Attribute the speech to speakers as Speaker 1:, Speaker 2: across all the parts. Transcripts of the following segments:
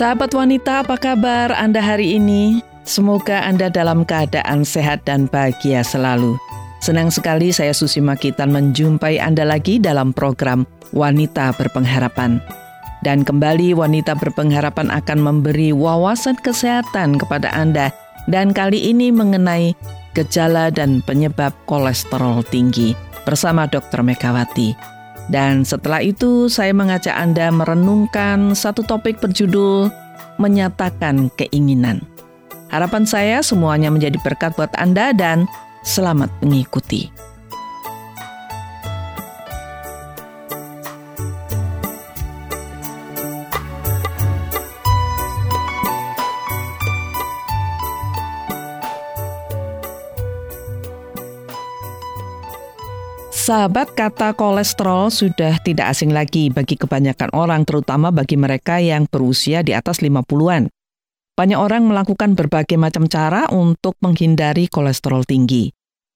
Speaker 1: Sahabat wanita, apa kabar Anda hari ini? Semoga Anda dalam keadaan sehat dan bahagia selalu. Senang sekali saya Susi Makitan menjumpai Anda lagi dalam program Wanita Berpengharapan. Dan kembali Wanita Berpengharapan akan memberi wawasan kesehatan kepada Anda dan kali ini mengenai gejala dan penyebab kolesterol tinggi bersama Dr. Megawati. Dan setelah itu saya mengajak Anda merenungkan satu topik berjudul Menyatakan Keinginan. Harapan saya semuanya menjadi berkat buat Anda dan selamat mengikuti. Sahabat kata kolesterol sudah tidak asing lagi bagi kebanyakan orang terutama bagi mereka yang berusia di atas 50-an. Banyak orang melakukan berbagai macam cara untuk menghindari kolesterol tinggi.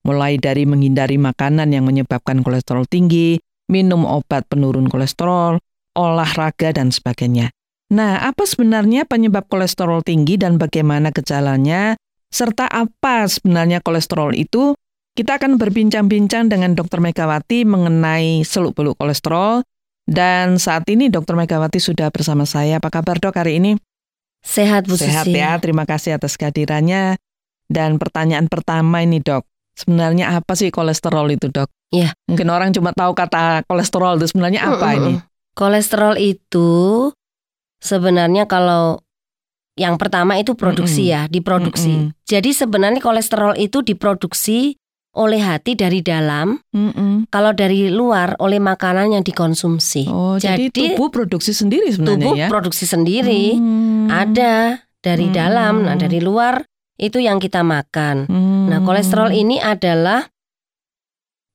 Speaker 1: Mulai dari menghindari makanan yang menyebabkan kolesterol tinggi, minum obat penurun kolesterol, olahraga, dan sebagainya. Nah, apa sebenarnya penyebab kolesterol tinggi dan bagaimana gejalanya, serta apa sebenarnya kolesterol itu kita akan berbincang-bincang dengan Dr. Megawati mengenai seluk-beluk kolesterol. Dan saat ini Dr. Megawati sudah bersama saya. Apa kabar dok hari ini?
Speaker 2: Sehat Bu
Speaker 1: Sehat
Speaker 2: Susi.
Speaker 1: ya, terima kasih atas kehadirannya. Dan pertanyaan pertama ini dok, sebenarnya apa sih kolesterol itu dok?
Speaker 2: Iya.
Speaker 1: Mungkin orang cuma tahu kata kolesterol itu sebenarnya apa
Speaker 2: Mm, mm,
Speaker 1: ini?
Speaker 2: Kolesterol itu sebenarnya kalau yang pertama itu produksi ya, diproduksi. Jadi sebenarnya kolesterol itu diproduksi oleh hati dari dalam,
Speaker 1: Mm-mm.
Speaker 2: kalau dari luar oleh makanan yang dikonsumsi.
Speaker 1: Oh, jadi,
Speaker 2: Jadi,
Speaker 1: tubuh produksi sendiri sebenarnya
Speaker 2: Tubuh
Speaker 1: ya?
Speaker 2: produksi sendiri,
Speaker 1: Hmm.
Speaker 2: ada dari
Speaker 1: Hmm.
Speaker 2: dalam, nah dari luar itu yang kita makan.
Speaker 1: Hmm.
Speaker 2: Nah, kolesterol ini adalah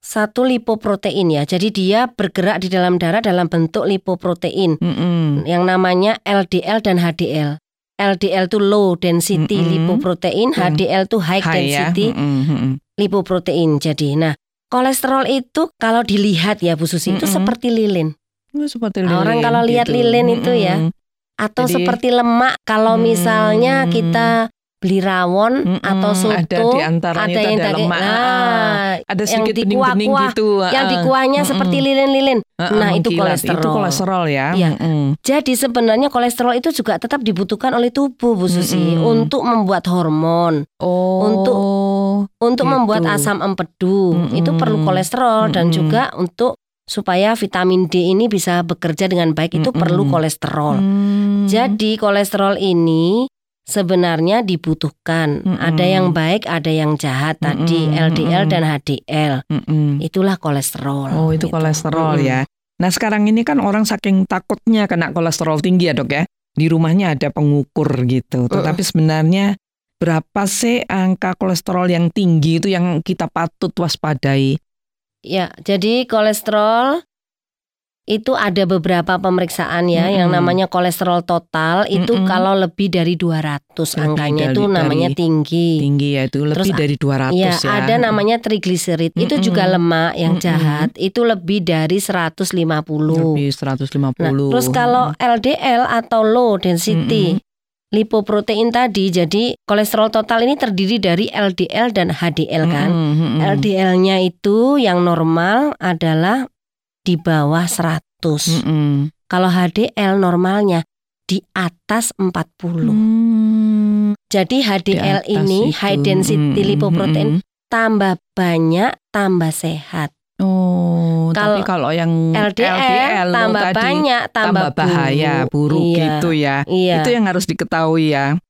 Speaker 2: satu lipoprotein ya. Jadi dia bergerak di dalam darah dalam bentuk lipoprotein
Speaker 1: Mm-mm.
Speaker 2: yang namanya LDL dan HDL. LDL itu low density
Speaker 1: Mm-mm.
Speaker 2: lipoprotein,
Speaker 1: Hmm.
Speaker 2: HDL itu high,
Speaker 1: Hai ya.
Speaker 2: density
Speaker 1: mm-mm.
Speaker 2: Lipoprotein. Jadi, nah, kolesterol itu kalau dilihat ya Bu Susi itu
Speaker 1: Mm-mm.
Speaker 2: seperti lilin
Speaker 1: Oh, seperti
Speaker 2: Nah, orang
Speaker 1: lilin
Speaker 2: kalau lihat
Speaker 1: gitu.
Speaker 2: lilin itu ya,
Speaker 1: Mm-mm.
Speaker 2: atau
Speaker 1: Jadi-
Speaker 2: seperti lemak kalau
Speaker 1: Hmm.
Speaker 2: misalnya kita beli rawon
Speaker 1: Mm-mm,
Speaker 2: atau soto
Speaker 1: ada di antaranya
Speaker 2: ada yang
Speaker 1: ada
Speaker 2: daging-
Speaker 1: lemak,
Speaker 2: nah,
Speaker 1: ada
Speaker 2: yang
Speaker 1: sedikit
Speaker 2: di
Speaker 1: bening-bening gitu.
Speaker 2: yang di
Speaker 1: ah.
Speaker 2: kuahnya
Speaker 1: Mm-mm.
Speaker 2: seperti lilin-lilin.
Speaker 1: Ah,
Speaker 2: nah, itu kolesterol.
Speaker 1: Itu kolesterol ya.
Speaker 2: Iya.
Speaker 1: Mm-mm.
Speaker 2: Jadi sebenarnya kolesterol itu juga tetap dibutuhkan oleh tubuh Bu Susi
Speaker 1: Mm-mm.
Speaker 2: untuk membuat hormon,
Speaker 1: Oh.
Speaker 2: Untuk untuk
Speaker 1: Gitu.
Speaker 2: membuat asam empedu.
Speaker 1: Mm-mm.
Speaker 2: Itu perlu kolesterol dan
Speaker 1: Mm-mm.
Speaker 2: juga untuk supaya vitamin D ini bisa bekerja dengan baik itu
Speaker 1: Mm-mm.
Speaker 2: perlu kolesterol.
Speaker 1: Hmm.
Speaker 2: Jadi kolesterol ini sebenarnya dibutuhkan.
Speaker 1: Mm-mm.
Speaker 2: Ada yang baik, ada yang jahat tadi
Speaker 1: Mm-mm,
Speaker 2: LDL
Speaker 1: mm-mm.
Speaker 2: dan HDL.
Speaker 1: Mm-mm.
Speaker 2: Itulah kolesterol.
Speaker 1: Oh itu
Speaker 2: gitu.
Speaker 1: kolesterol ya. Nah sekarang ini kan orang saking takutnya kena kolesterol tinggi ya dok ya. Di rumahnya ada pengukur gitu. Tetapi sebenarnya berapa sih angka kolesterol yang tinggi itu yang kita patut waspadai?
Speaker 2: Ya, jadi kolesterol itu ada beberapa pemeriksaan ya
Speaker 1: Mm-mm.
Speaker 2: yang namanya kolesterol total itu
Speaker 1: Mm-mm.
Speaker 2: kalau lebih dari 200
Speaker 1: Lebih
Speaker 2: angkanya
Speaker 1: dari-
Speaker 2: itu namanya
Speaker 1: dari
Speaker 2: tinggi.
Speaker 1: Tinggi ya itu lebih
Speaker 2: Terus,
Speaker 1: dari 200
Speaker 2: Ya,
Speaker 1: ya.
Speaker 2: ada namanya trigliserid. Itu
Speaker 1: Mm-mm.
Speaker 2: juga lemak yang
Speaker 1: Mm-mm.
Speaker 2: jahat. Itu lebih dari 150.
Speaker 1: Lebih 150.
Speaker 2: Nah, terus kalau LDL atau low density lipoprotein tadi, jadi kolesterol total ini terdiri dari LDL dan HDL kan.
Speaker 1: Mm-mm, mm-mm.
Speaker 2: LDL-nya itu yang normal adalah di bawah 100.
Speaker 1: Mm-mm.
Speaker 2: Kalau HDL normalnya di atas 40.
Speaker 1: Hmm,
Speaker 2: Jadi
Speaker 1: di
Speaker 2: HDL ini
Speaker 1: itu.
Speaker 2: high density
Speaker 1: Mm-mm,
Speaker 2: lipoprotein
Speaker 1: mm-mm.
Speaker 2: tambah banyak tambah sehat.
Speaker 1: Oh, tapi
Speaker 2: Kalau
Speaker 1: yang
Speaker 2: LDL,
Speaker 1: low
Speaker 2: tambah
Speaker 1: tadi,
Speaker 2: banyak tambah,
Speaker 1: tambah bahaya, buruk
Speaker 2: Iya,
Speaker 1: gitu ya.
Speaker 2: Iya.
Speaker 1: Itu yang harus diketahui ya.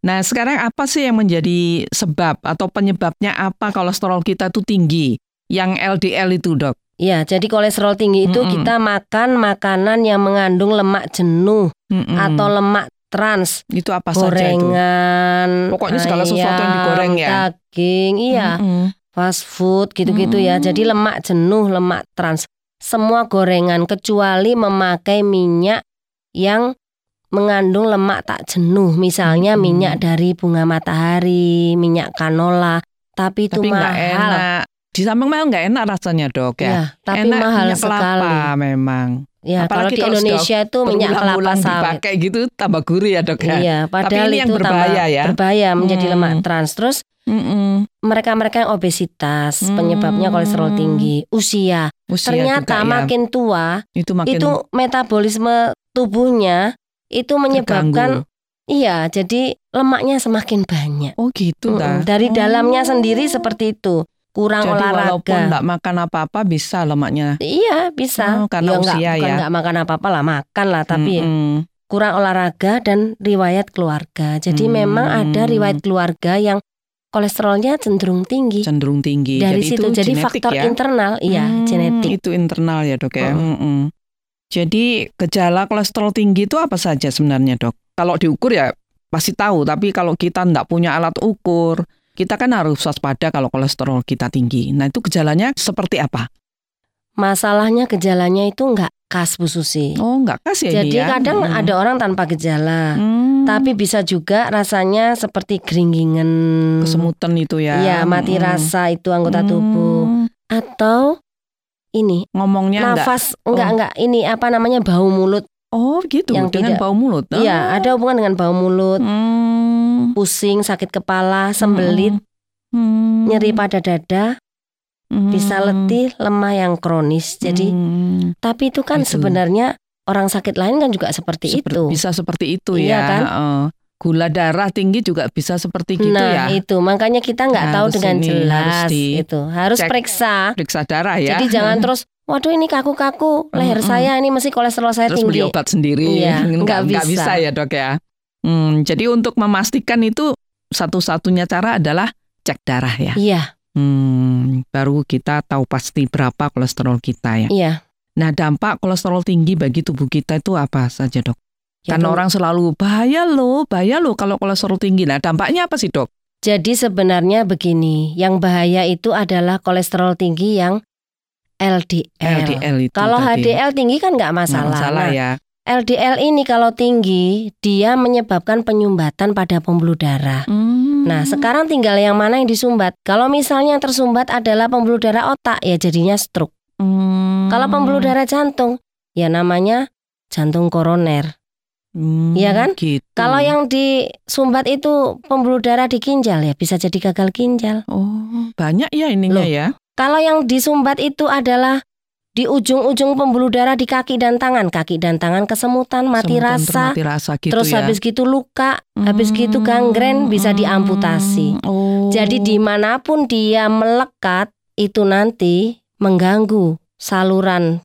Speaker 1: Nah, sekarang apa sih yang menjadi sebab atau penyebabnya apa kolesterol kita itu tinggi? Yang LDL itu, Dok.
Speaker 2: Iya, jadi kolesterol tinggi itu
Speaker 1: Mm-mm.
Speaker 2: kita makan makanan yang mengandung lemak jenuh
Speaker 1: Mm-mm.
Speaker 2: atau lemak trans,
Speaker 1: itu apa saja itu?
Speaker 2: gorengan,
Speaker 1: Pokoknya segala sesuatu yang digoreng ya?
Speaker 2: daging, iya,
Speaker 1: Mm-mm.
Speaker 2: fast food gitu-gitu ya.
Speaker 1: Mm.
Speaker 2: Jadi lemak jenuh, lemak trans, semua gorengan kecuali memakai minyak yang mengandung lemak tak jenuh, misalnya
Speaker 1: Mm-mm.
Speaker 2: minyak dari bunga matahari, minyak canola, tapi itu
Speaker 1: Tapi
Speaker 2: mahal.
Speaker 1: enak. Di samping memang nggak enak rasanya dok ya.
Speaker 2: Ya, tapi
Speaker 1: enak
Speaker 2: mahal
Speaker 1: minyak kelapa
Speaker 2: sekali.
Speaker 1: memang.
Speaker 2: Ya, kalau
Speaker 1: Apalagi
Speaker 2: di
Speaker 1: kalau
Speaker 2: Indonesia itu minyak kelapa sawit.
Speaker 1: dipakai gitu tambah gurih ya dok ya.
Speaker 2: Iya, padahal
Speaker 1: ini yang
Speaker 2: itu
Speaker 1: berbahaya
Speaker 2: tambah
Speaker 1: ya.
Speaker 2: berbahaya menjadi
Speaker 1: Hmm.
Speaker 2: lemak trans. Terus mereka-mereka yang obesitas,
Speaker 1: Hmm.
Speaker 2: penyebabnya kolesterol tinggi, usia.
Speaker 1: Usia
Speaker 2: Ternyata
Speaker 1: juga ya.
Speaker 2: makin tua
Speaker 1: itu makin
Speaker 2: itu metabolisme tubuhnya itu menyebabkan iya, jadi lemaknya semakin banyak.
Speaker 1: Oh gitu dah.
Speaker 2: Dari
Speaker 1: Oh.
Speaker 2: dalamnya sendiri seperti itu. Kurang
Speaker 1: Jadi walaupun
Speaker 2: olahraga.
Speaker 1: nggak makan apa-apa bisa lemaknya.
Speaker 2: Iya bisa.
Speaker 1: Oh, karena
Speaker 2: nggak-
Speaker 1: usia
Speaker 2: bukan
Speaker 1: ya.
Speaker 2: nggak makan apa-apa lah makan lah tapi
Speaker 1: Mm-mm.
Speaker 2: kurang olahraga dan riwayat keluarga. Jadi
Speaker 1: Hmm.
Speaker 2: memang ada riwayat keluarga yang kolesterolnya cenderung tinggi
Speaker 1: cenderung tinggi.
Speaker 2: dari
Speaker 1: Jadi
Speaker 2: situ.
Speaker 1: itu
Speaker 2: Jadi faktor
Speaker 1: ya.
Speaker 2: internal, iya
Speaker 1: Hmm,
Speaker 2: genetik.
Speaker 1: Itu internal ya dok ya.
Speaker 2: Mm.
Speaker 1: Mm-mm. Jadi gejala kolesterol tinggi itu apa saja sebenarnya dok? Kalau diukur ya pasti tahu. Tapi kalau kita nggak punya alat ukur, kita kan harus waspada kalau kolesterol kita tinggi. Nah itu gejalanya seperti apa?
Speaker 2: Masalahnya gejalanya itu nggak khas Bu Susi.
Speaker 1: Oh nggak kasih
Speaker 2: Jadi
Speaker 1: ini ya?
Speaker 2: kadang
Speaker 1: Mm.
Speaker 2: ada orang tanpa gejala,
Speaker 1: Hmm,
Speaker 2: tapi bisa juga rasanya seperti geringgingan,
Speaker 1: kesemutan itu ya.
Speaker 2: Iya, mati
Speaker 1: Mm.
Speaker 2: rasa itu anggota
Speaker 1: Hmm,
Speaker 2: tubuh. Atau ini
Speaker 1: Ngomongnya
Speaker 2: nafas enggak
Speaker 1: Oh.
Speaker 2: enggak ini apa namanya bau mulut.
Speaker 1: Oh gitu.
Speaker 2: Yang
Speaker 1: dengan
Speaker 2: tidak-
Speaker 1: bau mulut.
Speaker 2: Iya, ada hubungan dengan bau mulut,
Speaker 1: Hmm.
Speaker 2: pusing, sakit kepala, sembelit,
Speaker 1: Hmm.
Speaker 2: nyeri pada dada,
Speaker 1: Hmm.
Speaker 2: bisa letih, lemah yang kronis. Jadi,
Speaker 1: Hmm.
Speaker 2: tapi itu kan
Speaker 1: Itu.
Speaker 2: sebenarnya orang sakit lain kan juga seperti itu.
Speaker 1: Bisa seperti itu
Speaker 2: Iya
Speaker 1: ya.
Speaker 2: kan?
Speaker 1: Gula darah tinggi juga bisa seperti gitu
Speaker 2: nah,
Speaker 1: ya.
Speaker 2: itu makanya kita nggak tahu dengan
Speaker 1: ini,
Speaker 2: jelas
Speaker 1: harus di
Speaker 2: itu. Harus
Speaker 1: cek.
Speaker 2: periksa.
Speaker 1: Periksa darah ya.
Speaker 2: Jadi jangan terus waduh ini kaku-kaku leher
Speaker 1: Mm-mm.
Speaker 2: saya ini mesti kolesterol saya
Speaker 1: terus beli
Speaker 2: tinggi.
Speaker 1: obat sendiri.
Speaker 2: Iya, nggak
Speaker 1: nggak
Speaker 2: bisa.
Speaker 1: bisa ya dok ya. Hmm, jadi untuk memastikan itu satu-satunya cara adalah cek darah ya.
Speaker 2: Iya,
Speaker 1: Hmm, baru kita tahu pasti berapa kolesterol kita ya.
Speaker 2: iya.
Speaker 1: Nah dampak kolesterol tinggi bagi tubuh kita itu apa saja dok?
Speaker 2: Ya,
Speaker 1: Karena orang selalu bahaya loh, bahaya loh kalau kolesterol tinggi. Nah dampaknya apa sih dok?
Speaker 2: Jadi sebenarnya begini, yang bahaya itu adalah kolesterol tinggi yang LDL.
Speaker 1: LDL itu
Speaker 2: Kalau
Speaker 1: tadi.
Speaker 2: HDL tinggi kan nggak
Speaker 1: Nggak
Speaker 2: masalah.
Speaker 1: masalah
Speaker 2: Nah,
Speaker 1: ya.
Speaker 2: LDL ini kalau tinggi, dia menyebabkan penyumbatan pada pembuluh darah.
Speaker 1: Hmm.
Speaker 2: Nah, sekarang tinggal yang mana yang disumbat. Kalau misalnya yang tersumbat adalah pembuluh darah otak, ya jadinya stroke.
Speaker 1: Hmm.
Speaker 2: Kalau pembuluh darah jantung, ya namanya jantung koroner.
Speaker 1: Hmm,
Speaker 2: Iya kan?
Speaker 1: Gitu.
Speaker 2: Kalau yang disumbat itu pembuluh darah di ginjal, ya bisa jadi gagal ginjal.
Speaker 1: oh banyak ya ininya
Speaker 2: Loh,
Speaker 1: ya.
Speaker 2: Kalau yang disumbat itu adalah di ujung-ujung pembuluh darah di kaki dan tangan, kaki dan tangan kesemutan, mati
Speaker 1: Semutan
Speaker 2: rasa,
Speaker 1: mati rasa gitu
Speaker 2: terus
Speaker 1: ya.
Speaker 2: habis gitu luka, habis gitu gangren bisa
Speaker 1: Hmm,
Speaker 2: diamputasi.
Speaker 1: Oh.
Speaker 2: Jadi di mana pun dia melekat itu nanti mengganggu saluran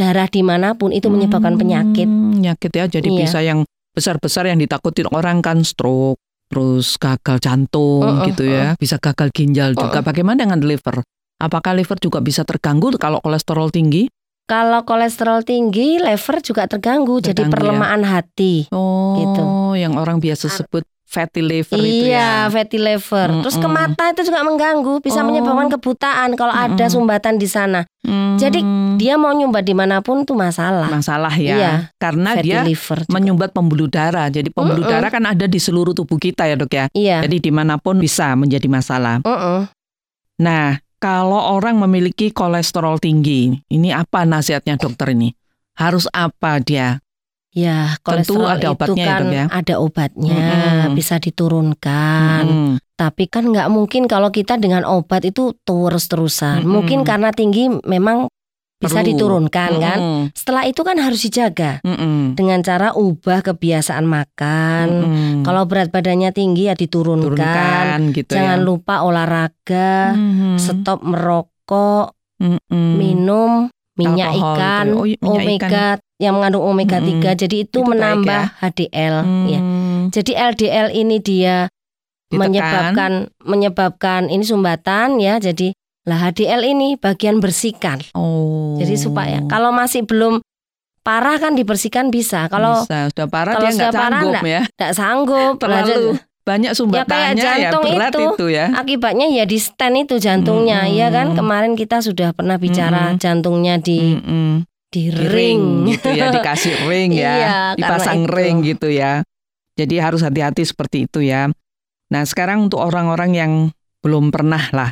Speaker 2: darah di mana pun itu menyebabkan penyakit.
Speaker 1: Hmm, Penyakit ya. Jadi
Speaker 2: Iya.
Speaker 1: bisa yang besar-besar yang ditakutin orang kan stroke, terus gagal jantung
Speaker 2: Uh-uh,
Speaker 1: gitu ya. Bisa gagal ginjal juga.
Speaker 2: Uh-uh.
Speaker 1: Bagaimana dengan liver? Apakah liver juga bisa terganggu kalau kolesterol tinggi?
Speaker 2: Kalau kolesterol tinggi, lever juga terganggu, jadi
Speaker 1: Terganggu ya.
Speaker 2: perlemahan hati.
Speaker 1: Oh,
Speaker 2: Gitu.
Speaker 1: yang orang biasa sebut fatty liver itu
Speaker 2: Iya,
Speaker 1: ya.
Speaker 2: fatty liver. Terus ke mata itu juga mengganggu, bisa
Speaker 1: Oh.
Speaker 2: menyebabkan kebutaan kalau ada
Speaker 1: Mm-mm.
Speaker 2: sumbatan di sana.
Speaker 1: Hmm,
Speaker 2: Jadi, Dia mau nyumbat di mana pun tuh masalah.
Speaker 1: masalah ya.
Speaker 2: Iya,
Speaker 1: Karena
Speaker 2: fatty
Speaker 1: dia
Speaker 2: liver. juga.
Speaker 1: menyumbat pembuluh darah. Jadi pembuluh
Speaker 2: Mm-mm.
Speaker 1: darah kan ada di seluruh tubuh kita ya dok ya.
Speaker 2: Iya.
Speaker 1: Jadi di mana pun bisa menjadi masalah.
Speaker 2: Mm-mm.
Speaker 1: Nah, kalau orang memiliki kolesterol tinggi, ini apa nasihatnya dokter ini? Harus apa dia?
Speaker 2: Ya,
Speaker 1: Tentu
Speaker 2: kolesterol
Speaker 1: ada
Speaker 2: itu
Speaker 1: obatnya ya,
Speaker 2: kan
Speaker 1: ya?
Speaker 2: ada obatnya,
Speaker 1: Mm-mm.
Speaker 2: bisa diturunkan.
Speaker 1: Mm,
Speaker 2: Tapi kan nggak mungkin kalau kita dengan obat itu terus-terusan.
Speaker 1: Mm-mm.
Speaker 2: Mungkin karena tinggi memang bisa
Speaker 1: Perlu.
Speaker 2: diturunkan kan.
Speaker 1: mm,
Speaker 2: Setelah itu kan harus dijaga
Speaker 1: mm,
Speaker 2: dengan cara ubah kebiasaan makan.
Speaker 1: mm.
Speaker 2: Kalau berat badannya tinggi ya diturunkan.
Speaker 1: turunkan gitu
Speaker 2: Jangan
Speaker 1: ya.
Speaker 2: lupa olahraga,
Speaker 1: Mhm.
Speaker 2: stop merokok,
Speaker 1: Mm-mm.
Speaker 2: minum minyak
Speaker 1: Alkohol
Speaker 2: ikan,
Speaker 1: gitu ya. Oh, minyak
Speaker 2: omega yang mengandung omega
Speaker 1: Mm-mm.
Speaker 2: 3. Jadi itu,
Speaker 1: Itu
Speaker 2: menambah HDL ya.
Speaker 1: Mm,
Speaker 2: Jadi LDL ini dia
Speaker 1: ditekan.
Speaker 2: menyebabkan menyebabkan ini sumbatan ya. Jadi lah HDL ini bagian bersihkan.
Speaker 1: Oh.
Speaker 2: Jadi supaya kalau masih belum parah kan dibersihkan bisa. Kalau
Speaker 1: bisa sudah parah
Speaker 2: kalau
Speaker 1: dia nggak
Speaker 2: parah
Speaker 1: sanggup
Speaker 2: nggak-
Speaker 1: ya.
Speaker 2: tidak sanggup
Speaker 1: Terlalu banyak sumbatannya ya,
Speaker 2: jantung
Speaker 1: berat
Speaker 2: itu.
Speaker 1: itu, ya.
Speaker 2: akibatnya ya di stand itu jantungnya
Speaker 1: Mm-mm.
Speaker 2: ya kan. Kemarin kita sudah pernah bicara
Speaker 1: Mm-mm.
Speaker 2: jantungnya di
Speaker 1: Mm-mm.
Speaker 2: di
Speaker 1: Di
Speaker 2: ring.
Speaker 1: gitu ya, dikasih ring ya,
Speaker 2: Iya,
Speaker 1: dipasang ring gitu ya. Jadi harus hati-hati seperti itu ya. Nah sekarang untuk orang-orang yang belum pernah lah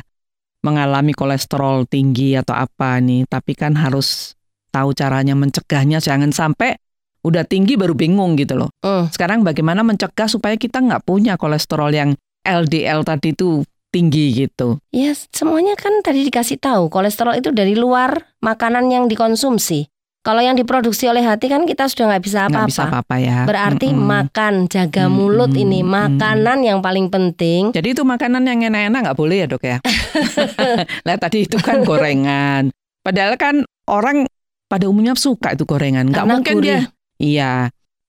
Speaker 1: mengalami kolesterol tinggi atau apa nih, tapi kan harus tahu caranya mencegahnya jangan sampai udah tinggi baru bingung gitu loh.
Speaker 2: Mm.
Speaker 1: Sekarang bagaimana mencegah supaya kita nggak punya kolesterol yang LDL tadi itu tinggi gitu.
Speaker 2: Ya, semuanya kan tadi dikasih tahu kolesterol itu dari luar makanan yang dikonsumsi. Kalau yang diproduksi oleh hati kan kita sudah nggak bisa apa-apa.
Speaker 1: ya.
Speaker 2: Berarti
Speaker 1: Mm-mm.
Speaker 2: makan, jaga
Speaker 1: Mm-mm,
Speaker 2: mulut ini makanan yang paling penting.
Speaker 1: Jadi itu makanan yang enak-enak nggak boleh ya dok ya? Lah tadi itu kan gorengan. Padahal kan orang pada umumnya suka itu gorengan. Nggak mungkin
Speaker 2: gurih.
Speaker 1: dia. Iya.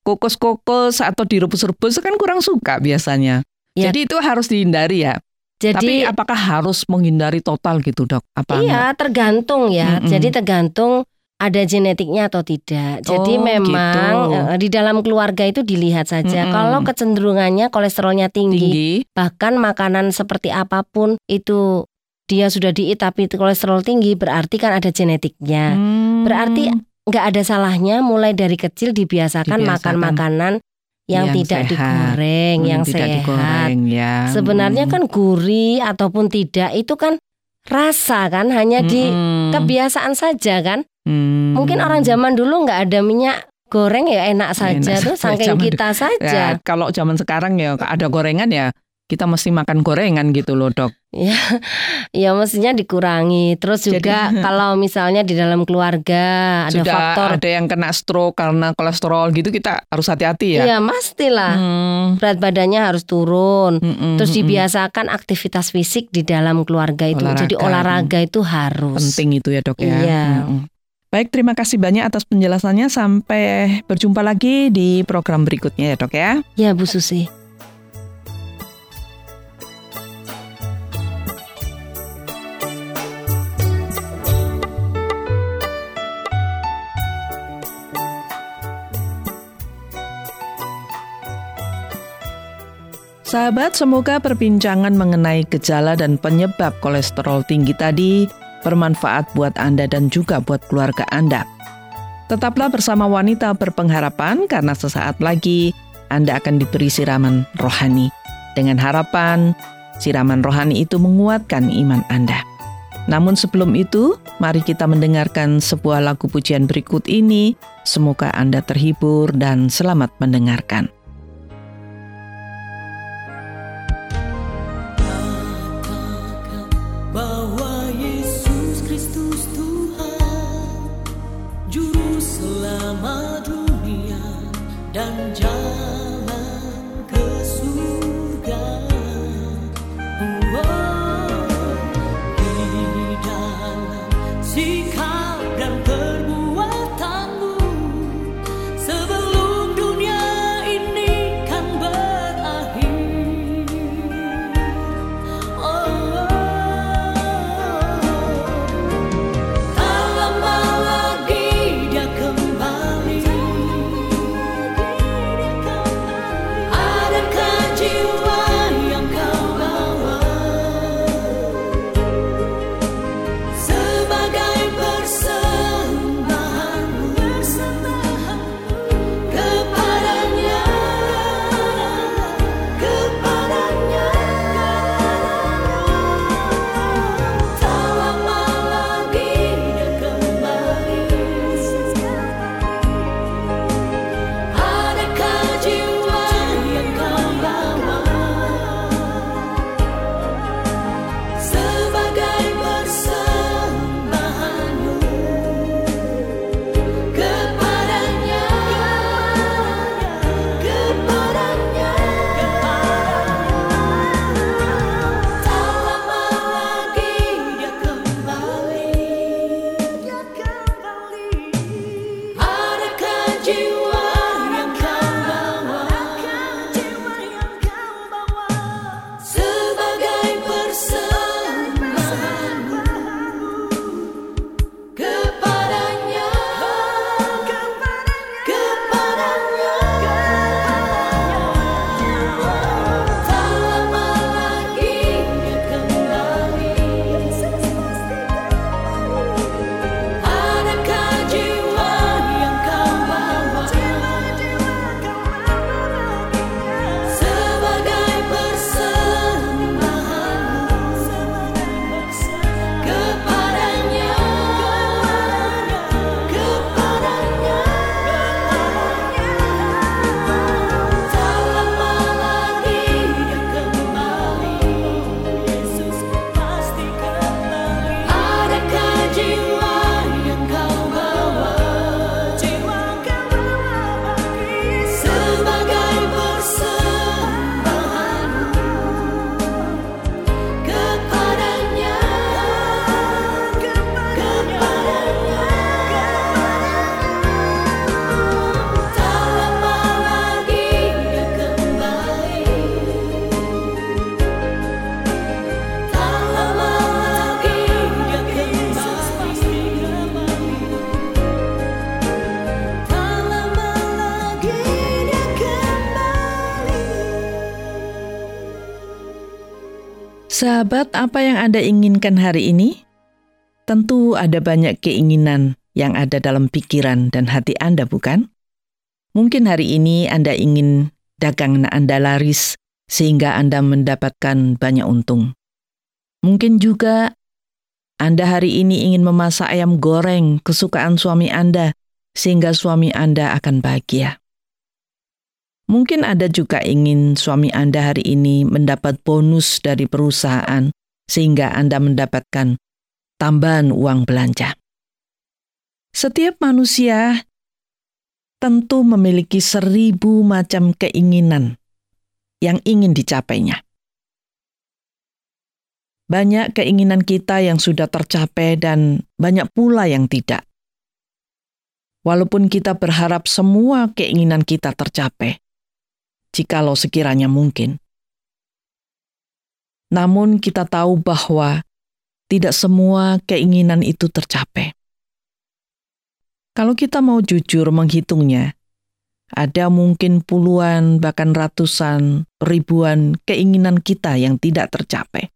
Speaker 1: Kukus-kukus atau direbus-rebus kan kurang suka biasanya.
Speaker 2: Ya.
Speaker 1: Jadi itu harus dihindari ya. Tapi
Speaker 2: Jadi
Speaker 1: apakah harus menghindari total gitu dok? Apa enggak?
Speaker 2: iya tergantung ya.
Speaker 1: Mm-mm.
Speaker 2: Jadi tergantung ada genetiknya atau tidak. Jadi
Speaker 1: Oh,
Speaker 2: memang
Speaker 1: gitu.
Speaker 2: di dalam keluarga itu dilihat saja.
Speaker 1: Mm-mm.
Speaker 2: Kalau kecenderungannya kolesterolnya tinggi,
Speaker 1: tinggi?
Speaker 2: bahkan makanan seperti apa pun itu dia sudah diet tapi kolesterol tinggi berarti kan ada genetiknya.
Speaker 1: Hmm.
Speaker 2: Berarti nggak ada salahnya mulai dari kecil dibiasakan,
Speaker 1: Dibiasakan.
Speaker 2: makan makanan yang,
Speaker 1: Yang
Speaker 2: tidak
Speaker 1: sehat.
Speaker 2: digoreng,
Speaker 1: Hmm,
Speaker 2: yang
Speaker 1: tidak
Speaker 2: sehat.
Speaker 1: digoreng ya.
Speaker 2: Sebenarnya
Speaker 1: Hmm.
Speaker 2: kan gurih ataupun tidak itu kan rasa kan hanya di
Speaker 1: Mm-mm.
Speaker 2: kebiasaan saja kan.
Speaker 1: Hmm.
Speaker 2: Mungkin orang zaman dulu nggak ada minyak goreng ya enak saja
Speaker 1: Enak
Speaker 2: tuh saking kita
Speaker 1: Ya,
Speaker 2: saja.
Speaker 1: kalau zaman sekarang ya ada gorengan ya kita mesti makan gorengan gitu loh dok.
Speaker 2: Ya mestinya dikurangi. Terus juga
Speaker 1: Jadi-
Speaker 2: kalau misalnya di dalam keluarga ada
Speaker 1: Sudah
Speaker 2: faktor
Speaker 1: ada yang kena stroke karena kolesterol gitu kita harus hati-hati ya.
Speaker 2: Iya pastilah
Speaker 1: Hmm,
Speaker 2: berat badannya harus turun.
Speaker 1: mm-mm,
Speaker 2: Terus
Speaker 1: mm-mm.
Speaker 2: dibiasakan aktivitas fisik di dalam keluarga itu. Jadi
Speaker 1: Olahraga.
Speaker 2: olahraga itu harus.
Speaker 1: penting itu ya dok ya.
Speaker 2: Iya.
Speaker 1: Mm-mm. Baik terima kasih banyak atas penjelasannya sampai berjumpa lagi di program berikutnya ya dok ya.
Speaker 2: Ya Bu Susi.
Speaker 1: Sahabat, semoga perbincangan mengenai gejala dan penyebab kolesterol tinggi tadi bermanfaat buat Anda dan juga buat keluarga Anda. Tetaplah bersama wanita berpengharapan karena sesaat lagi Anda akan diberi siraman rohani. Dengan harapan siraman rohani itu menguatkan iman Anda. Namun sebelum itu, mari kita mendengarkan sebuah lagu pujian berikut ini. Semoga Anda terhibur dan selamat mendengarkan. Sahabat, apa yang Anda inginkan hari ini? Tentu ada banyak keinginan yang ada dalam pikiran dan hati Anda, bukan? Mungkin hari ini Anda ingin dagangan Anda laris sehingga Anda mendapatkan banyak untung. Mungkin juga Anda hari ini ingin memasak ayam goreng kesukaan suami Anda sehingga suami Anda akan bahagia. Mungkin Anda juga ingin suami Anda hari ini mendapat bonus dari perusahaan sehingga Anda mendapatkan tambahan uang belanja. Setiap manusia tentu memiliki seribu macam keinginan yang ingin dicapainya. Banyak keinginan kita yang sudah tercapai dan banyak pula yang tidak. Walaupun kita berharap semua keinginan kita tercapai, jikalau sekiranya mungkin. Namun kita tahu bahwa tidak semua keinginan itu tercapai. Kalau kita mau jujur menghitungnya, ada mungkin puluhan bahkan ratusan ribuan keinginan kita yang tidak tercapai.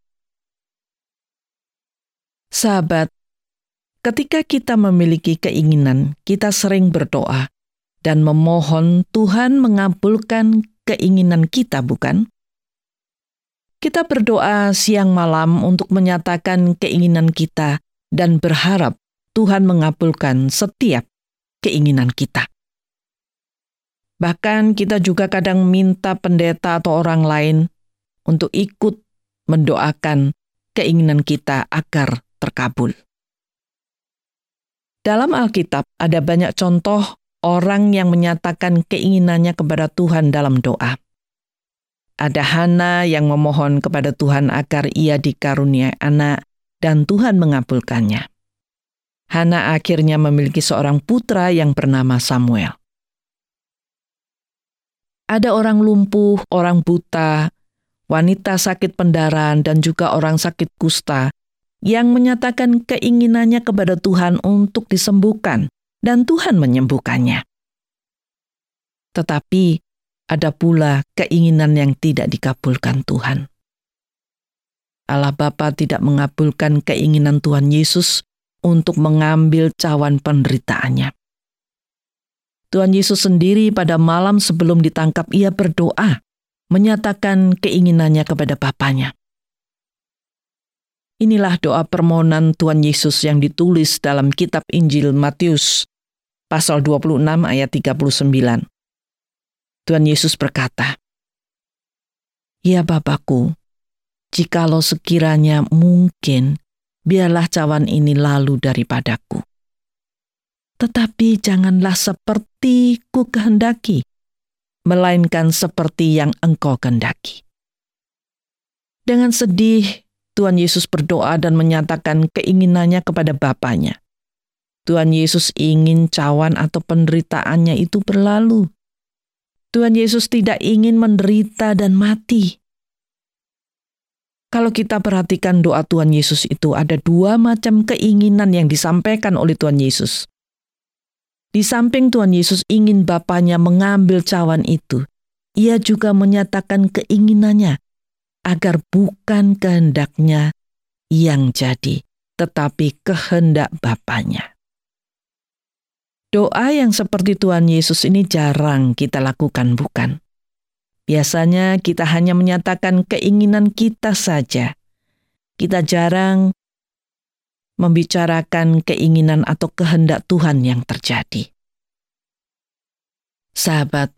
Speaker 1: Sahabat, ketika kita memiliki keinginan, kita sering berdoa dan memohon Tuhan mengabulkan keinginan kita, bukan? Kita berdoa siang malam untuk menyatakan keinginan kita dan berharap Tuhan mengabulkan setiap keinginan kita. Bahkan kita juga kadang minta pendeta atau orang lain untuk ikut mendoakan keinginan kita agar terkabul. Dalam Alkitab ada banyak contoh orang yang menyatakan keinginannya kepada Tuhan dalam doa. Ada Hana yang memohon kepada Tuhan agar ia dikaruniai anak dan Tuhan mengabulkannya. Hana akhirnya memiliki seorang putra yang bernama Samuel. Ada orang lumpuh, orang buta, wanita sakit pendarahan, dan juga orang sakit kusta yang menyatakan keinginannya kepada Tuhan untuk disembuhkan dan Tuhan menyembuhkannya. Tetapi ada pula keinginan yang tidak dikabulkan Tuhan. Allah Bapa tidak mengabulkan keinginan Tuhan Yesus untuk mengambil cawan penderitaannya. Tuhan Yesus sendiri pada malam sebelum ditangkap ia berdoa, menyatakan keinginannya kepada Bapaknya. Inilah doa permohonan Tuhan Yesus yang ditulis dalam kitab Injil Matius pasal 26 ayat 39. Tuhan Yesus berkata, Ya Bapakku, jikalau sekiranya mungkin, biarlah cawan ini lalu daripadaku. Tetapi janganlah seperti ku kehendaki, melainkan seperti yang engkau kehendaki. Dengan sedih, Tuhan Yesus berdoa dan menyatakan keinginannya kepada Bapaknya. Tuhan Yesus ingin cawan atau penderitaannya itu berlalu. Tuhan Yesus tidak ingin menderita dan mati. Kalau kita perhatikan doa Tuhan Yesus itu ada dua macam keinginan yang disampaikan oleh Tuhan Yesus. Di samping Tuhan Yesus ingin Bapaknya mengambil cawan itu, ia juga menyatakan keinginannya agar bukan kehendaknya yang jadi, tetapi kehendak Bapaknya. Doa yang seperti Tuhan Yesus ini jarang kita lakukan, bukan? Biasanya kita hanya menyatakan keinginan kita saja. Kita jarang membicarakan keinginan atau kehendak Tuhan yang terjadi. Sahabat,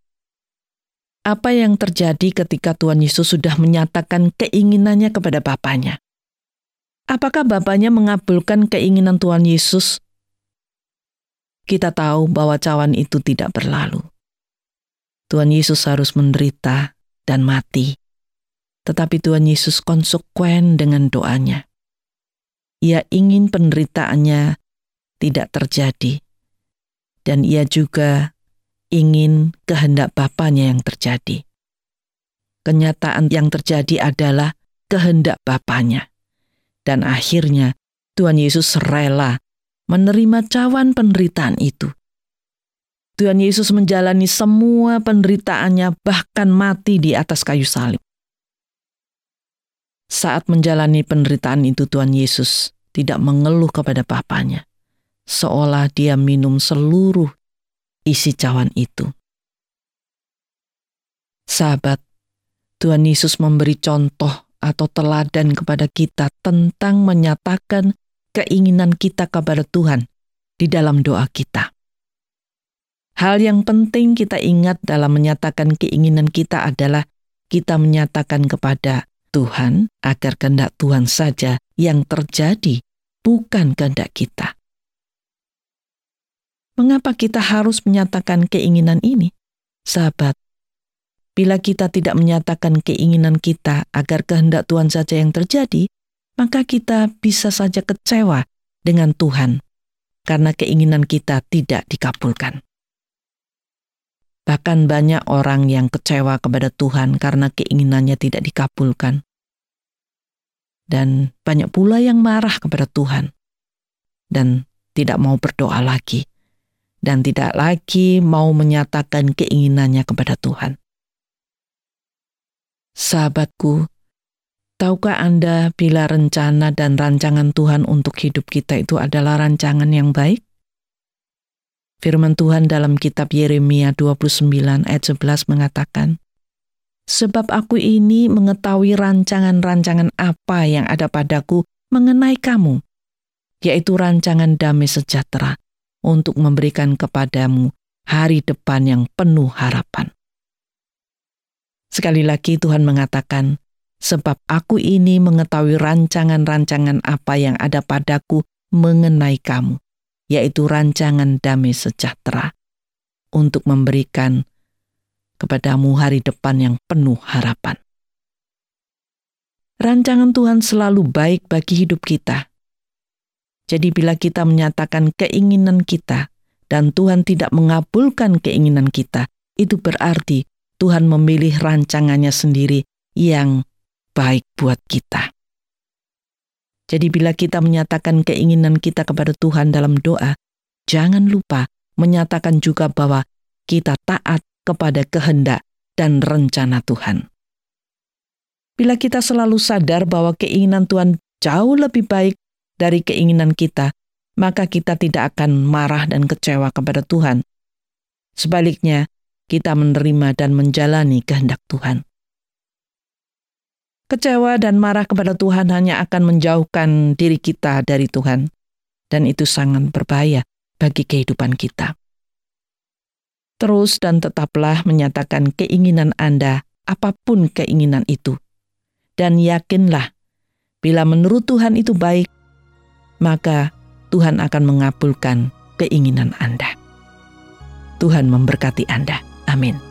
Speaker 1: apa yang terjadi ketika Tuhan Yesus sudah menyatakan keinginannya kepada Bapaknya? Apakah Bapaknya mengabulkan keinginan Tuhan Yesus kita tahu bahwa cawan itu tidak berlalu. Tuhan Yesus harus menderita dan mati. Tetapi Tuhan Yesus konsekuen dengan doanya. Ia ingin penderitaannya tidak terjadi. Dan ia juga ingin kehendak Bapaknya yang terjadi. Kenyataan yang terjadi adalah kehendak Bapaknya. Dan akhirnya Tuhan Yesus rela menerima cawan penderitaan itu. Tuhan Yesus menjalani semua penderitaannya bahkan mati di atas kayu salib. Saat menjalani penderitaan itu Tuhan Yesus tidak mengeluh kepada Bapaknya, seolah dia minum seluruh isi cawan itu. Sahabat, Tuhan Yesus memberi contoh atau teladan kepada kita tentang menyatakan keinginan kita kepada Tuhan di dalam doa kita. Hal yang penting kita ingat dalam menyatakan keinginan kita adalah kita menyatakan kepada Tuhan agar kehendak Tuhan saja yang terjadi, bukan kehendak kita. Mengapa kita harus menyatakan keinginan ini? Sahabat, bila kita tidak menyatakan keinginan kita agar kehendak Tuhan saja yang terjadi, maka kita bisa saja kecewa dengan Tuhan karena keinginan kita tidak dikabulkan. Bahkan banyak orang yang kecewa kepada Tuhan karena keinginannya tidak dikabulkan. Dan banyak pula yang marah kepada Tuhan dan tidak mau berdoa lagi dan tidak lagi mau menyatakan keinginannya kepada Tuhan. Sahabatku, tahukah Anda bila rencana dan rancangan Tuhan untuk hidup kita itu adalah rancangan yang baik? Firman Tuhan dalam kitab Yeremia 29 ayat 11 mengatakan, Sebab aku ini mengetahui rancangan-rancangan apa yang ada padaku mengenai kamu, yaitu rancangan damai sejahtera untuk memberikan kepadamu hari depan yang penuh harapan. Sekali lagi Tuhan mengatakan, sebab aku ini mengetahui rancangan-rancangan apa yang ada padaku mengenai kamu, yaitu rancangan damai sejahtera, untuk memberikan kepadamu hari depan yang penuh harapan. Rancangan Tuhan selalu baik bagi hidup kita. Jadi bila kita menyatakan keinginan kita dan Tuhan tidak mengabulkan keinginan kita, itu berarti Tuhan memilih rancangannya sendiri yang baik buat kita. Jadi bila kita menyatakan keinginan kita kepada Tuhan dalam doa, jangan lupa menyatakan juga bahwa kita taat kepada kehendak dan rencana Tuhan. Bila kita selalu sadar bahwa keinginan Tuhan jauh lebih baik dari keinginan kita, maka kita tidak akan marah dan kecewa kepada Tuhan. Sebaliknya, kita menerima dan menjalani kehendak Tuhan. Kecewa dan marah kepada Tuhan hanya akan menjauhkan diri kita dari Tuhan, dan itu sangat berbahaya bagi kehidupan kita. Terus dan tetaplah menyatakan keinginan Anda, apa pun keinginan itu, dan yakinlah bila menurut Tuhan itu baik, maka Tuhan akan mengabulkan keinginan Anda. Tuhan memberkati Anda. Amin.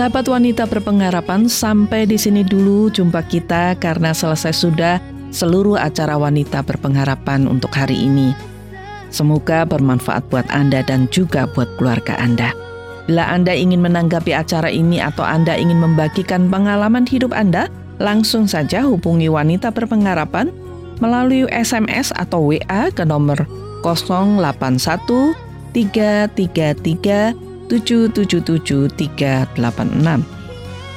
Speaker 1: Sahabat wanita berpengharapan, sampai di sini dulu jumpa kita karena selesai sudah seluruh acara wanita berpengharapan untuk hari ini. Semoga bermanfaat buat Anda dan juga buat keluarga Anda. Bila Anda ingin menanggapi acara ini atau Anda ingin membagikan pengalaman hidup Anda, langsung saja hubungi wanita berpengharapan melalui SMS atau WA ke nomor 081 333 777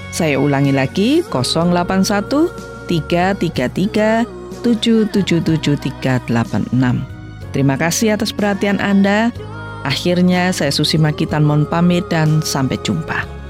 Speaker 1: Saya ulangi lagi 081 333 777 Terima kasih atas perhatian Anda. Akhirnya saya Susi Makitan mohon pamit dan sampai jumpa.